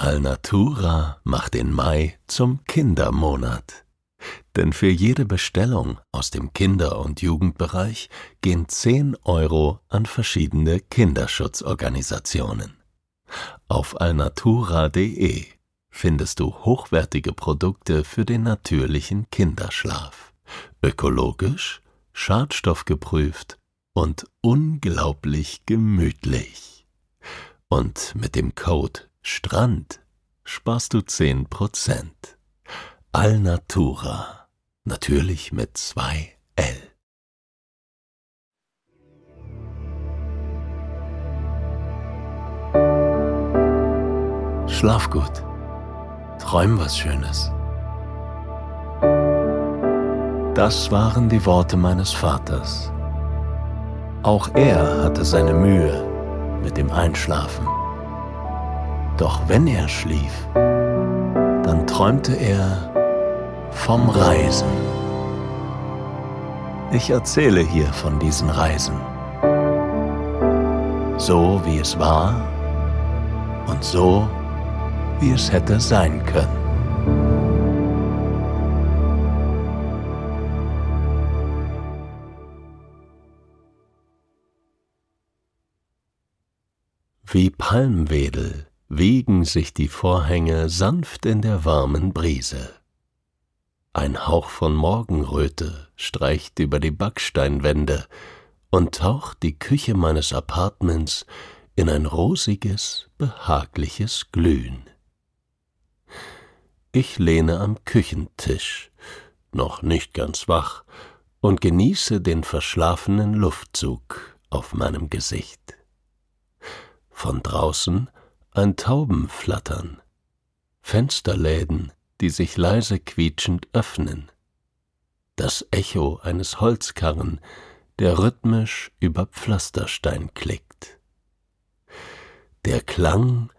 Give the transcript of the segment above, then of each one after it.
Alnatura macht den Mai zum Kindermonat. Denn für jede Bestellung aus dem Kinder- und Jugendbereich gehen 10 Euro an verschiedene Kinderschutzorganisationen. Auf alnatura.de findest du hochwertige Produkte für den natürlichen Kinderschlaf. Ökologisch, schadstoffgeprüft und unglaublich gemütlich. Und mit dem Code STRAND sparst du 10%. Alnatura. Natürlich mit zwei L. Schlaf gut. Träum was Schönes. Das waren die Worte meines Vaters. Auch er hatte seine Mühe mit dem Einschlafen. Doch wenn er schlief, dann träumte er vom Reisen. Ich erzähle hier von diesen Reisen. So wie es war und so wie es hätte sein können. Wie Palmwedel wiegen sich die Vorhänge sanft in der warmen Brise. Ein Hauch von Morgenröte streicht über die Backsteinwände und taucht die Küche meines Apartments in ein rosiges, behagliches Glühen. Ich lehne am Küchentisch, noch nicht ganz wach, und genieße den verschlafenen Luftzug auf meinem Gesicht. Von draußen ein Taubenflattern, Fensterläden, die sich leise quietschend öffnen, das Echo eines Holzkarren, der rhythmisch über Pflasterstein klickt, der Klang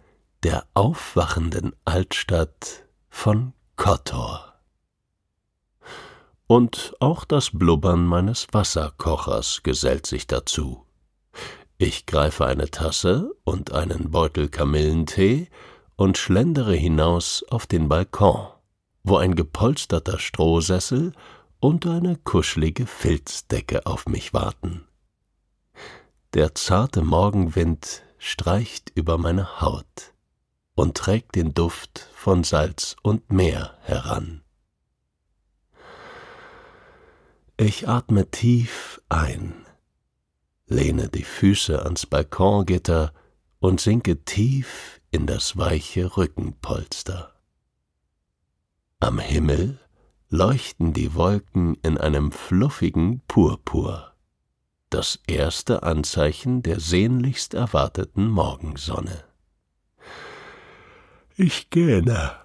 der aufwachenden Altstadt von Kotor. Und auch das Blubbern meines Wasserkochers gesellt sich dazu. Ich greife eine Tasse und einen Beutel Kamillentee und schlendere hinaus auf den Balkon, wo ein gepolsterter Strohsessel und eine kuschelige Filzdecke auf mich warten. Der zarte Morgenwind streicht über meine Haut und trägt den Duft von Salz und Meer heran. Ich atme tief ein lehne die Füße ans Balkongitter und sinke tief in das weiche Rückenpolster. Am Himmel leuchten die Wolken in einem fluffigen Purpur, das erste Anzeichen der sehnlichst erwarteten Morgensonne. Ich gähne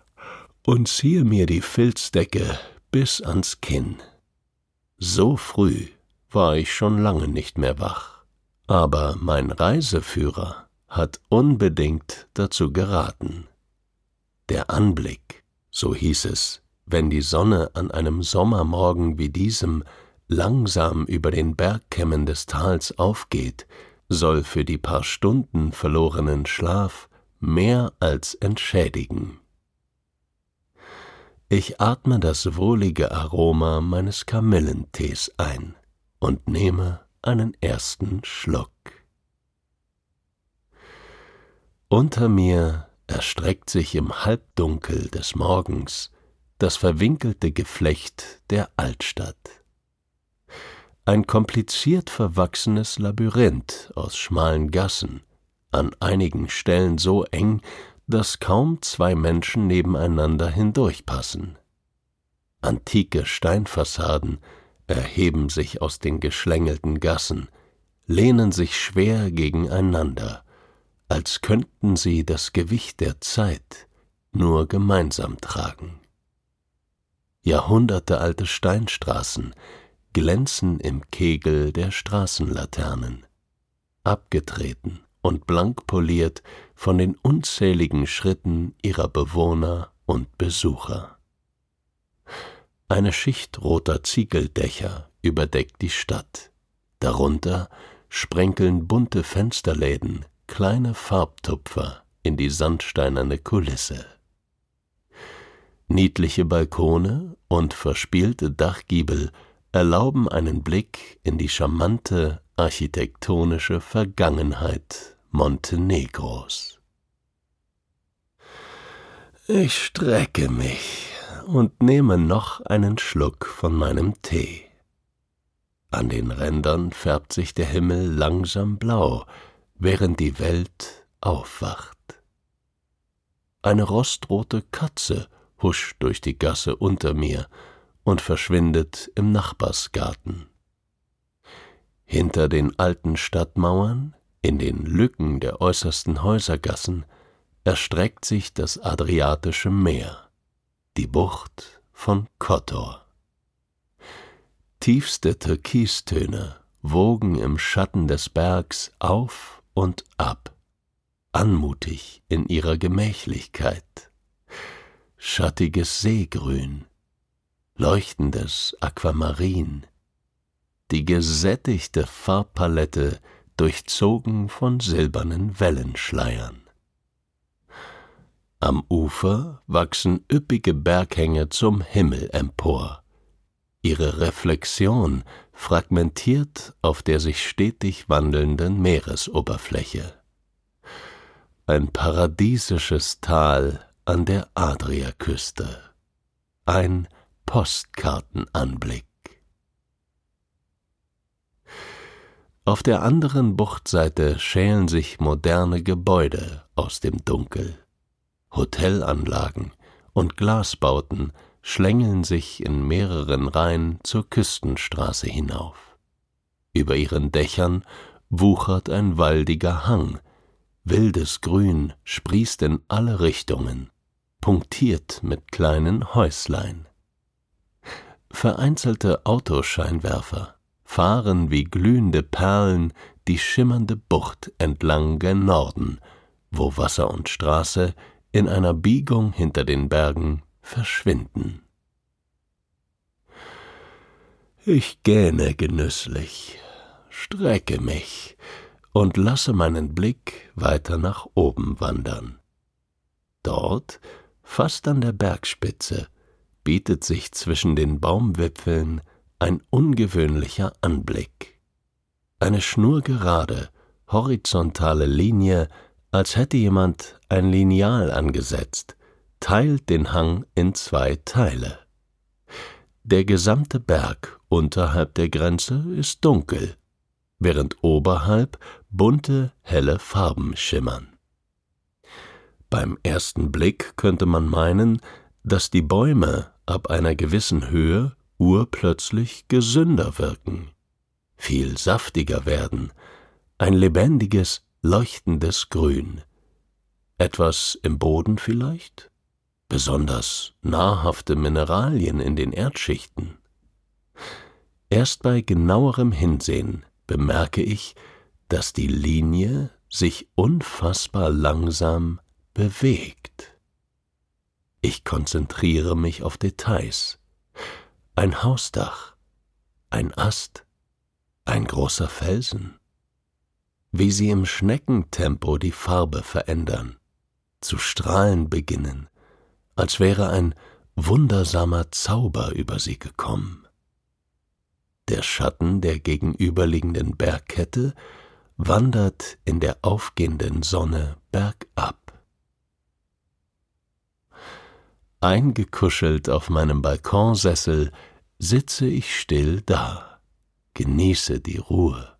und ziehe mir die Filzdecke bis ans Kinn. So früh war ich schon lange nicht mehr wach. Aber mein Reiseführer hat unbedingt dazu geraten. Der Anblick, so hieß es, wenn die Sonne an einem Sommermorgen wie diesem langsam über den Bergkämmen des Tals aufgeht, soll für die paar Stunden verlorenen Schlaf mehr als entschädigen. Ich atme das wohlige Aroma meines Kamillentees ein und nehme einen ersten Schluck. Unter mir erstreckt sich im Halbdunkel des Morgens das verwinkelte Geflecht der Altstadt. Ein kompliziert verwachsenes Labyrinth aus schmalen Gassen, an einigen Stellen so eng, dass kaum zwei Menschen nebeneinander hindurchpassen. Antike Steinfassaden erheben sich aus den geschlängelten Gassen, lehnen sich schwer gegeneinander, als könnten sie das Gewicht der Zeit nur gemeinsam tragen. Jahrhundertealte Steinstraßen glänzen im Kegel der Straßenlaternen, abgetreten und blank poliert von den unzähligen Schritten ihrer Bewohner und Besucher. Eine Schicht roter Ziegeldächer überdeckt die Stadt. Darunter sprenkeln bunte Fensterläden kleine Farbtupfer in die sandsteinerne Kulisse. Niedliche Balkone und verspielte Dachgiebel erlauben einen Blick in die charmante architektonische Vergangenheit Montenegros. Ich strecke mich und nehme noch einen Schluck von meinem Tee. An den Rändern färbt sich der Himmel langsam blau, während die Welt aufwacht. Eine rostrote Katze huscht durch die Gasse unter mir und verschwindet im Nachbarsgarten. Hinter den alten Stadtmauern, in den Lücken der äußersten Häusergassen, erstreckt sich das Adriatische Meer, die Bucht von Kotor. Tiefste Türkistöne wogen im Schatten des Bergs auf und ab, anmutig in ihrer Gemächlichkeit. Schattiges Seegrün, leuchtendes Aquamarin, die gesättigte Farbpalette durchzogen von silbernen Wellenschleiern. Am Ufer wachsen üppige Berghänge zum Himmel empor. Ihre Reflexion fragmentiert auf der sich stetig wandelnden Meeresoberfläche. Ein paradiesisches Tal an der Adriaküste. Ein Postkartenanblick. Auf der anderen Buchtseite schälen sich moderne Gebäude aus dem Dunkel. Hotelanlagen und Glasbauten schlängeln sich in mehreren Reihen zur Küstenstraße hinauf. Über ihren Dächern wuchert ein waldiger Hang, wildes Grün sprießt in alle Richtungen, punktiert mit kleinen Häuslein. Vereinzelte Autoscheinwerfer fahren wie glühende Perlen die schimmernde Bucht entlang gen Norden, wo Wasser und Straße in einer Biegung hinter den Bergen verschwinden. Ich gähne genüsslich, strecke mich und lasse meinen Blick weiter nach oben wandern. Dort, fast an der Bergspitze, bietet sich zwischen den Baumwipfeln ein ungewöhnlicher Anblick. Eine schnurgerade, horizontale Linie, als hätte jemand ein Lineal angesetzt, teilt den Hang in zwei Teile. Der gesamte Berg unterhalb der Grenze ist dunkel, während oberhalb bunte, helle Farben schimmern. Beim ersten Blick könnte man meinen, dass die Bäume ab einer gewissen Höhe urplötzlich gesünder wirken, viel saftiger werden, ein lebendiges, leuchtendes Grün. Etwas im Boden vielleicht? Besonders nahrhafte Mineralien in den Erdschichten. Erst bei genauerem Hinsehen bemerke ich, dass die Linie sich unfassbar langsam bewegt. Ich konzentriere mich auf Details. Ein Hausdach, ein Ast, ein großer Felsen. Wie sie im Schneckentempo die Farbe verändern, zu strahlen beginnen, als wäre ein wundersamer Zauber über sie gekommen. Der Schatten der gegenüberliegenden Bergkette wandert in der aufgehenden Sonne bergab. Eingekuschelt auf meinem Balkonsessel sitze ich still da, genieße die Ruhe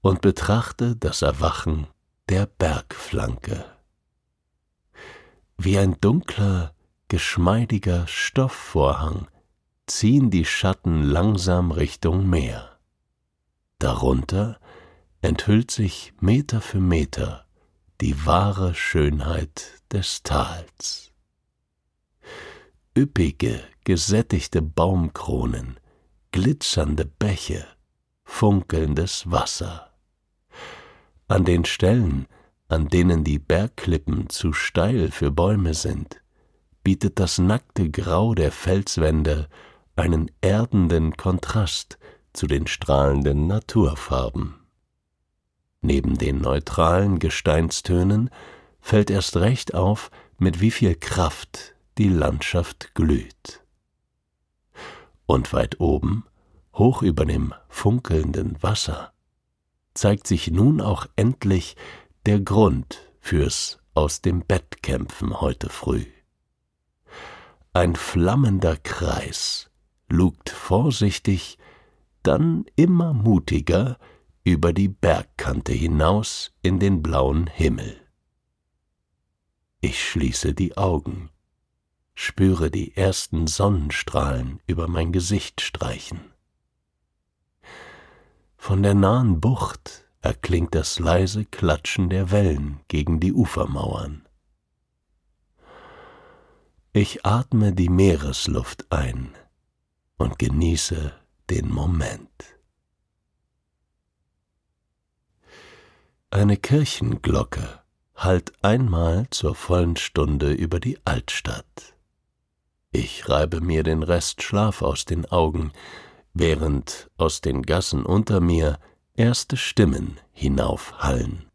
und betrachte das Erwachen der Bergflanke. Wie ein dunkler, geschmeidiger Stoffvorhang ziehen die Schatten langsam Richtung Meer. Darunter enthüllt sich Meter für Meter die wahre Schönheit des Tals üppige, gesättigte Baumkronen, glitzernde Bäche, funkelndes Wasser. An den Stellen, an denen die Bergklippen zu steil für Bäume sind, bietet das nackte Grau der Felswände einen erdenden Kontrast zu den strahlenden Naturfarben. Neben den neutralen Gesteinstönen fällt erst recht auf, mit wie viel Kraft die Landschaft glüht. Und weit oben, hoch über dem funkelnden Wasser, zeigt sich nun auch endlich der Grund fürs aus dem Bett kämpfen heute früh. Ein flammender Kreis lugt vorsichtig, dann immer mutiger über die Bergkante hinaus in den blauen Himmel. Ich schließe die Augen, spüre die ersten Sonnenstrahlen über mein Gesicht streichen. Von der nahen Bucht erklingt das leise Klatschen der Wellen gegen die Ufermauern. Ich atme die Meeresluft ein und genieße den Moment. Eine Kirchenglocke hallt einmal zur vollen Stunde über die Altstadt. Ich reibe mir den Rest Schlaf aus den Augen, während aus den Gassen unter mir erste Stimmen hinaufhallen.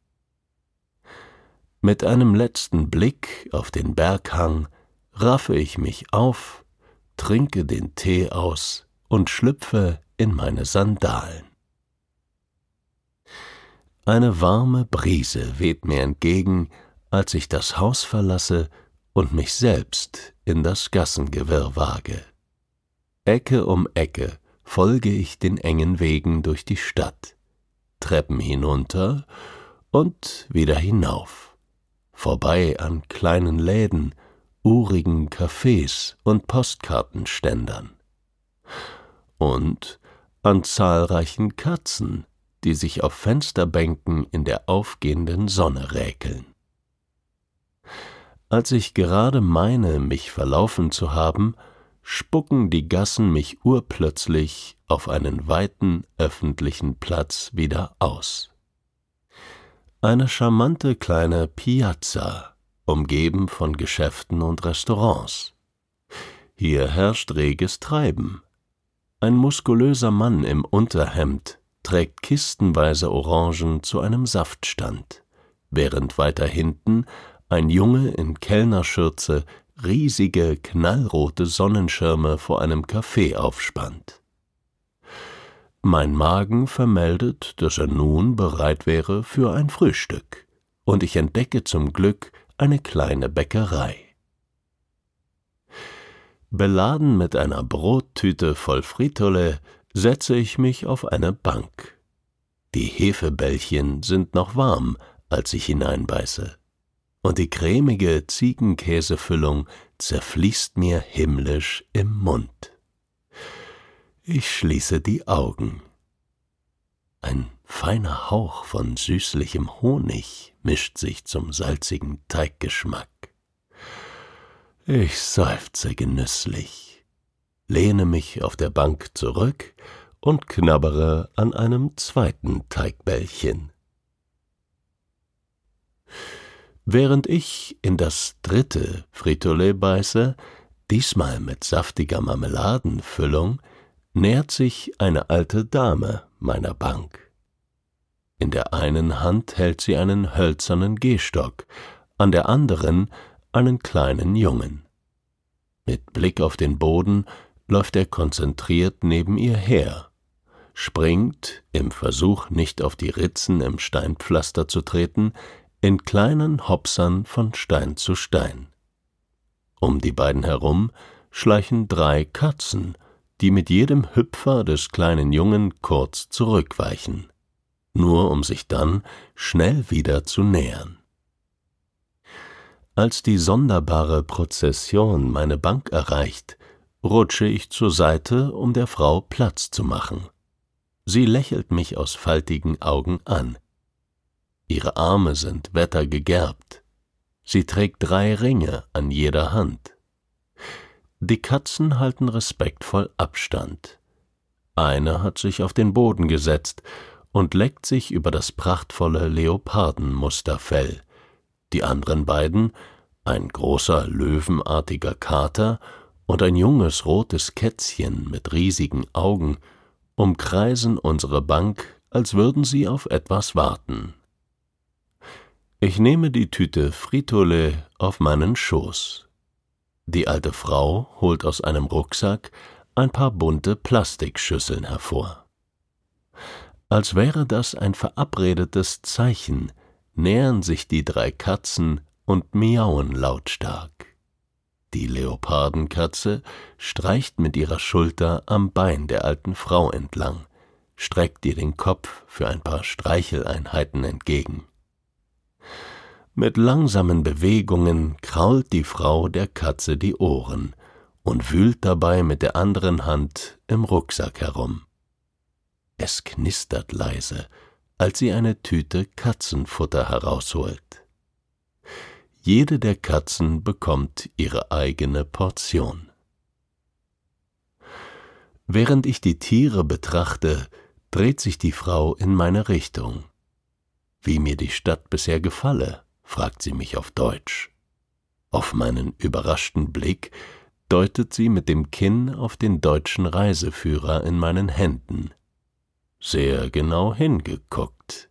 Mit einem letzten Blick auf den Berghang raffe ich mich auf, trinke den Tee aus und schlüpfe in meine Sandalen. Eine warme Brise weht mir entgegen, als ich das Haus verlasse und mich selbst in das Gassengewirr wage. Ecke um Ecke folge ich den engen Wegen durch die Stadt, Treppen hinunter und wieder hinauf, vorbei an kleinen Läden, urigen Cafés und Postkartenständern. Und an zahlreichen Katzen, die sich auf Fensterbänken in der aufgehenden Sonne räkeln. Als ich gerade meine, mich verlaufen zu haben, spucken die Gassen mich urplötzlich auf einen weiten öffentlichen Platz wieder aus. Eine charmante kleine Piazza, umgeben von Geschäften und Restaurants. Hier herrscht reges Treiben. Ein muskulöser Mann im Unterhemd trägt kistenweise Orangen zu einem Saftstand, während weiter hinten ein Junge in Kellnerschürze riesige knallrote Sonnenschirme vor einem Café aufspannt. Mein Magen vermeldet, dass er nun bereit wäre für ein Frühstück, und ich entdecke zum Glück eine kleine Bäckerei. Beladen mit einer Brottüte voll Fritole setze ich mich auf eine Bank. Die Hefebällchen sind noch warm, als ich hineinbeiße, und die cremige Ziegenkäsefüllung zerfließt mir himmlisch im Mund. Ich schließe die Augen. Ein feiner Hauch von süßlichem Honig mischt sich zum salzigen Teiggeschmack. Ich seufze genüsslich lehne mich auf der Bank zurück und knabbere an einem zweiten Teigbällchen. Während ich in das dritte Fritolé beiße, diesmal mit saftiger Marmeladenfüllung, nähert sich eine alte Dame meiner Bank. In der einen Hand hält sie einen hölzernen Gehstock, an der anderen einen kleinen Jungen. Mit Blick auf den Boden läuft er konzentriert neben ihr her, springt, im Versuch nicht auf die Ritzen im Steinpflaster zu treten, in kleinen Hopsern von Stein zu Stein. Um die beiden herum schleichen drei Katzen, die mit jedem Hüpfer des kleinen Jungen kurz zurückweichen, nur um sich dann schnell wieder zu nähern. Als die sonderbare Prozession meine Bank erreicht, rutsche ich zur Seite, um der Frau Platz zu machen. Sie lächelt mich aus faltigen Augen an. Ihre Arme sind wettergegerbt. Sie trägt drei Ringe an jeder Hand. Die Katzen halten respektvoll Abstand. Eine hat sich auf den Boden gesetzt und leckt sich über das prachtvolle Leopardenmusterfell. Die anderen beiden, ein großer löwenartiger Kater und ein junges rotes Kätzchen mit riesigen Augen umkreisen unsere Bank, als würden sie auf etwas warten. Ich nehme die Tüte Fritole auf meinen Schoß. Die alte Frau holt aus einem Rucksack ein paar bunte Plastikschüsseln hervor. Als wäre das ein verabredetes Zeichen, nähern sich die drei Katzen und miauen lautstark. Die Leopardenkatze streicht mit ihrer Schulter am Bein der alten Frau entlang, streckt ihr den Kopf für ein paar Streicheleinheiten entgegen. Mit langsamen Bewegungen krault die Frau der Katze die Ohren und wühlt dabei mit der anderen Hand im Rucksack herum. Es knistert leise, als sie eine Tüte Katzenfutter herausholt. Jede der Katzen bekommt ihre eigene Portion. Während ich die Tiere betrachte, dreht sich die Frau in meine Richtung. Wie mir die Stadt bisher gefalle, fragt sie mich auf Deutsch. Auf meinen überraschten Blick deutet sie mit dem Kinn auf den deutschen Reiseführer in meinen Händen. Sehr genau hingeguckt.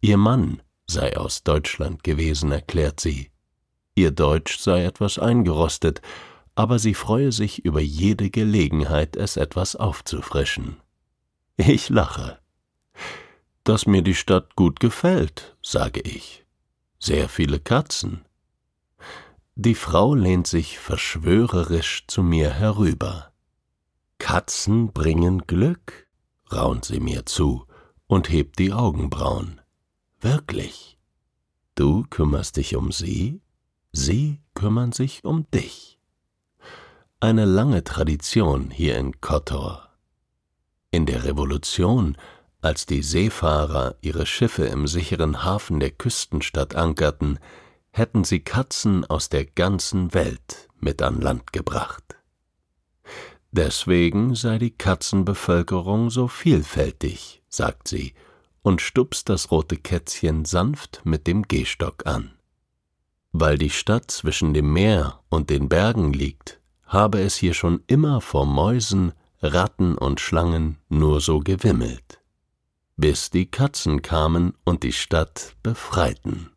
Ihr Mann sei aus Deutschland gewesen, erklärt sie. Ihr Deutsch sei etwas eingerostet, aber sie freue sich über jede Gelegenheit, es etwas aufzufrischen. Ich lache. Dass mir die Stadt gut gefällt, sage ich. Sehr viele Katzen. Die Frau lehnt sich verschwörerisch zu mir herüber. Katzen bringen Glück, raunt sie mir zu und hebt die Augenbrauen. Wirklich. Du kümmerst dich um sie, sie kümmern sich um dich. Eine lange Tradition hier in Kotor. In der Revolution, als die Seefahrer ihre Schiffe im sicheren Hafen der Küstenstadt ankerten, hätten sie Katzen aus der ganzen Welt mit an Land gebracht. Deswegen sei die Katzenbevölkerung so vielfältig, sagt sie und stupst das rote Kätzchen sanft mit dem Gehstock an. Weil die Stadt zwischen dem Meer und den Bergen liegt, habe es hier schon immer vor Mäusen, Ratten und Schlangen nur so gewimmelt, bis die Katzen kamen und die Stadt befreiten.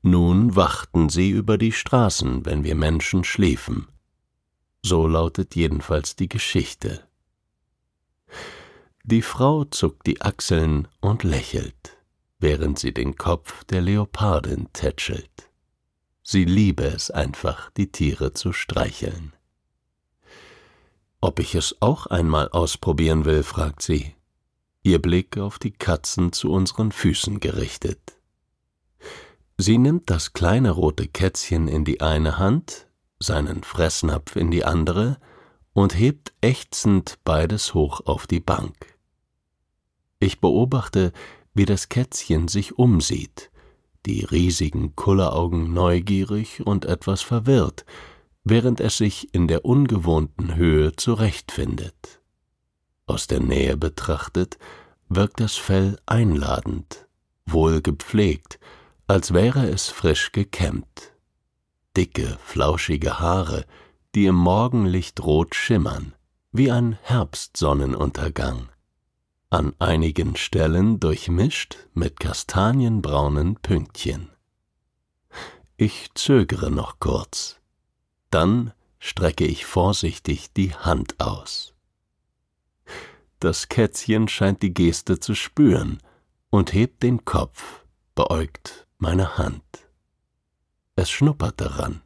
Nun wachten sie über die Straßen, wenn wir Menschen schliefen. So lautet jedenfalls die Geschichte. Die Frau zuckt die Achseln und lächelt, während sie den Kopf der Leopardin tätschelt. Sie liebe es einfach, die Tiere zu streicheln. Ob ich es auch einmal ausprobieren will, fragt sie, ihr Blick auf die Katzen zu unseren Füßen gerichtet. Sie nimmt das kleine rote Kätzchen in die eine Hand, seinen Fressnapf in die andere und hebt ächzend beides hoch auf die Bank. Ich beobachte, wie das Kätzchen sich umsieht, die riesigen Kulleraugen neugierig und etwas verwirrt, während es sich in der ungewohnten Höhe zurechtfindet. Aus der Nähe betrachtet wirkt das Fell einladend, wohl gepflegt, als wäre es frisch gekämmt. Dicke, flauschige Haare, die im Morgenlicht rot schimmern, wie ein Herbstsonnenuntergang an einigen Stellen durchmischt mit kastanienbraunen Pünktchen. Ich zögere noch kurz, dann strecke ich vorsichtig die Hand aus. Das Kätzchen scheint die Geste zu spüren und hebt den Kopf, beäugt meine Hand. Es schnuppert daran.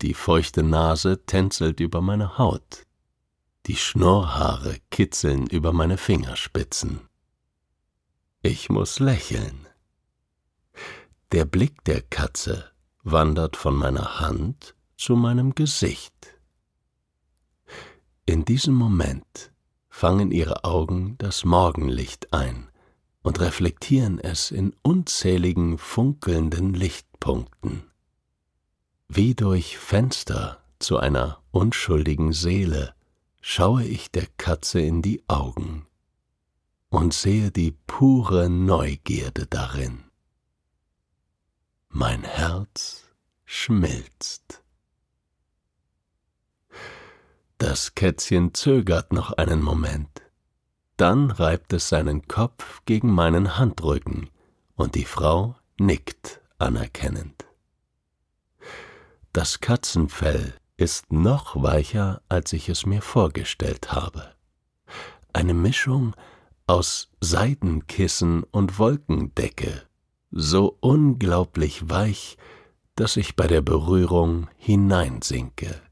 Die feuchte Nase tänzelt über meine Haut. Die Schnurrhaare kitzeln über meine Fingerspitzen. Ich muss lächeln. Der Blick der Katze wandert von meiner Hand zu meinem Gesicht. In diesem Moment fangen ihre Augen das Morgenlicht ein und reflektieren es in unzähligen funkelnden Lichtpunkten. Wie durch Fenster zu einer unschuldigen Seele schaue ich der Katze in die Augen und sehe die pure Neugierde darin. Mein Herz schmilzt. Das Kätzchen zögert noch einen Moment, dann reibt es seinen Kopf gegen meinen Handrücken und die Frau nickt anerkennend. Das Katzenfell ist noch weicher, als ich es mir vorgestellt habe. Eine Mischung aus Seidenkissen und Wolkendecke, so unglaublich weich, dass ich bei der Berührung hineinsinke.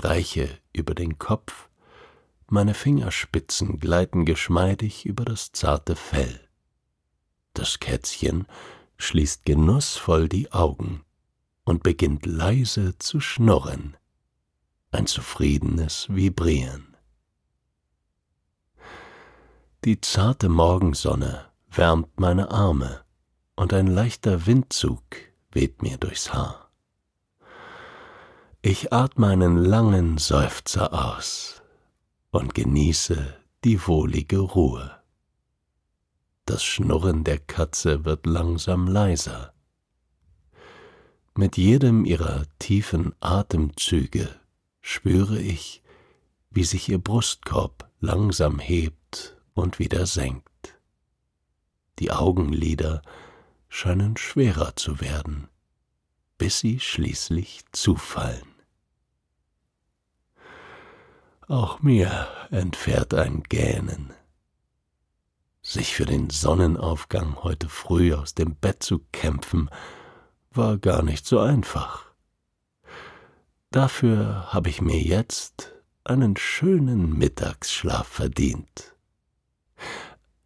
Ich streiche über den Kopf, meine Fingerspitzen gleiten geschmeidig über das zarte Fell. Das Kätzchen schließt genussvoll die Augen und beginnt leise zu schnurren, ein zufriedenes Vibrieren. Die zarte Morgensonne wärmt meine Arme und ein leichter Windzug weht mir durchs Haar. Ich atme einen langen Seufzer aus und genieße die wohlige Ruhe. Das Schnurren der Katze wird langsam leiser. Mit jedem ihrer tiefen Atemzüge spüre ich, wie sich ihr Brustkorb langsam hebt und wieder senkt. Die Augenlider scheinen schwerer zu werden, bis sie schließlich zufallen. Auch mir entfährt ein Gähnen. Sich für den Sonnenaufgang heute früh aus dem Bett zu kämpfen, war gar nicht so einfach. Dafür habe ich mir jetzt einen schönen Mittagsschlaf verdient.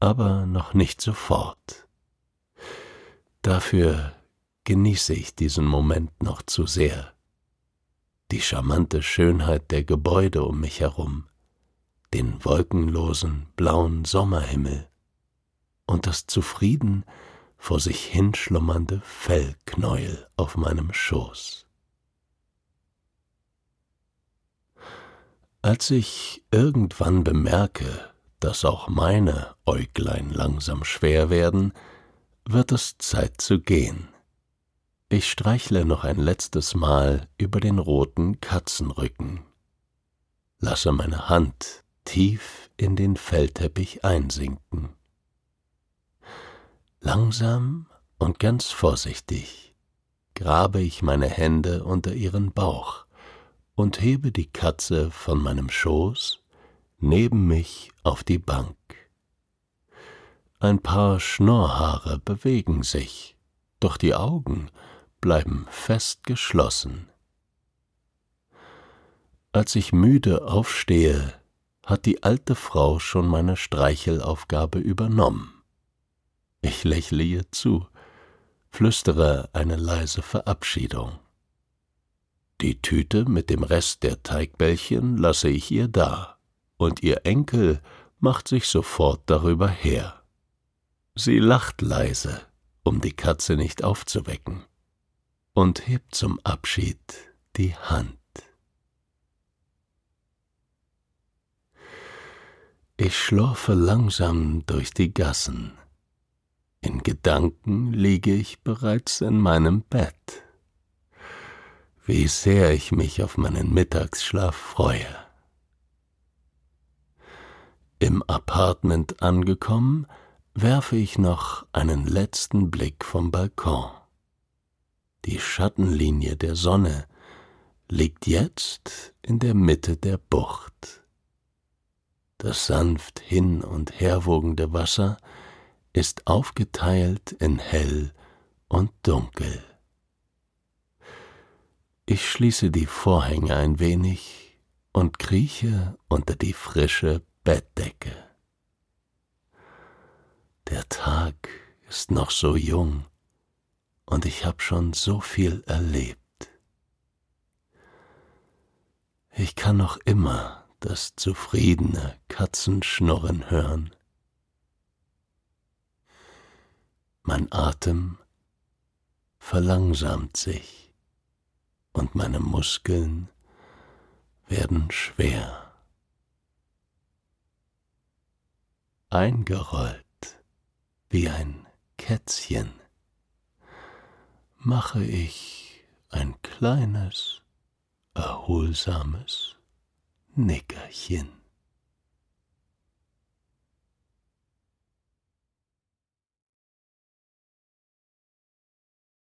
Aber noch nicht sofort. Dafür genieße ich diesen Moment noch zu sehr. Die charmante Schönheit der Gebäude um mich herum, den wolkenlosen blauen Sommerhimmel, und das zufrieden vor sich hinschlummernde Fellknäuel auf meinem Schoß. Als ich irgendwann bemerke, dass auch meine Äuglein langsam schwer werden, wird es Zeit zu gehen. Ich streichle noch ein letztes Mal über den roten Katzenrücken, lasse meine Hand tief in den Fellteppich einsinken Langsam und ganz vorsichtig grabe ich meine Hände unter ihren Bauch und hebe die Katze von meinem Schoß neben mich auf die Bank. Ein paar Schnorrhaare bewegen sich, doch die Augen bleiben fest geschlossen. Als ich müde aufstehe, hat die alte Frau schon meine Streichelaufgabe übernommen. Ich lächle ihr zu, flüstere eine leise Verabschiedung. Die Tüte mit dem Rest der Teigbällchen lasse ich ihr da, und ihr Enkel macht sich sofort darüber her. Sie lacht leise, um die Katze nicht aufzuwecken, und hebt zum Abschied die Hand. Ich schlurfe langsam durch die Gassen in Gedanken liege ich bereits in meinem Bett. Wie sehr ich mich auf meinen Mittagsschlaf freue. Im Apartment angekommen, werfe ich noch einen letzten Blick vom Balkon. Die Schattenlinie der Sonne liegt jetzt in der Mitte der Bucht. Das sanft hin und herwogende Wasser ist aufgeteilt in hell und dunkel. Ich schließe die Vorhänge ein wenig und krieche unter die frische Bettdecke. Der Tag ist noch so jung und ich habe schon so viel erlebt. Ich kann noch immer das zufriedene Katzenschnurren hören Mein Atem verlangsamt sich und meine Muskeln werden schwer. Eingerollt wie ein Kätzchen mache ich ein kleines, erholsames Nickerchen.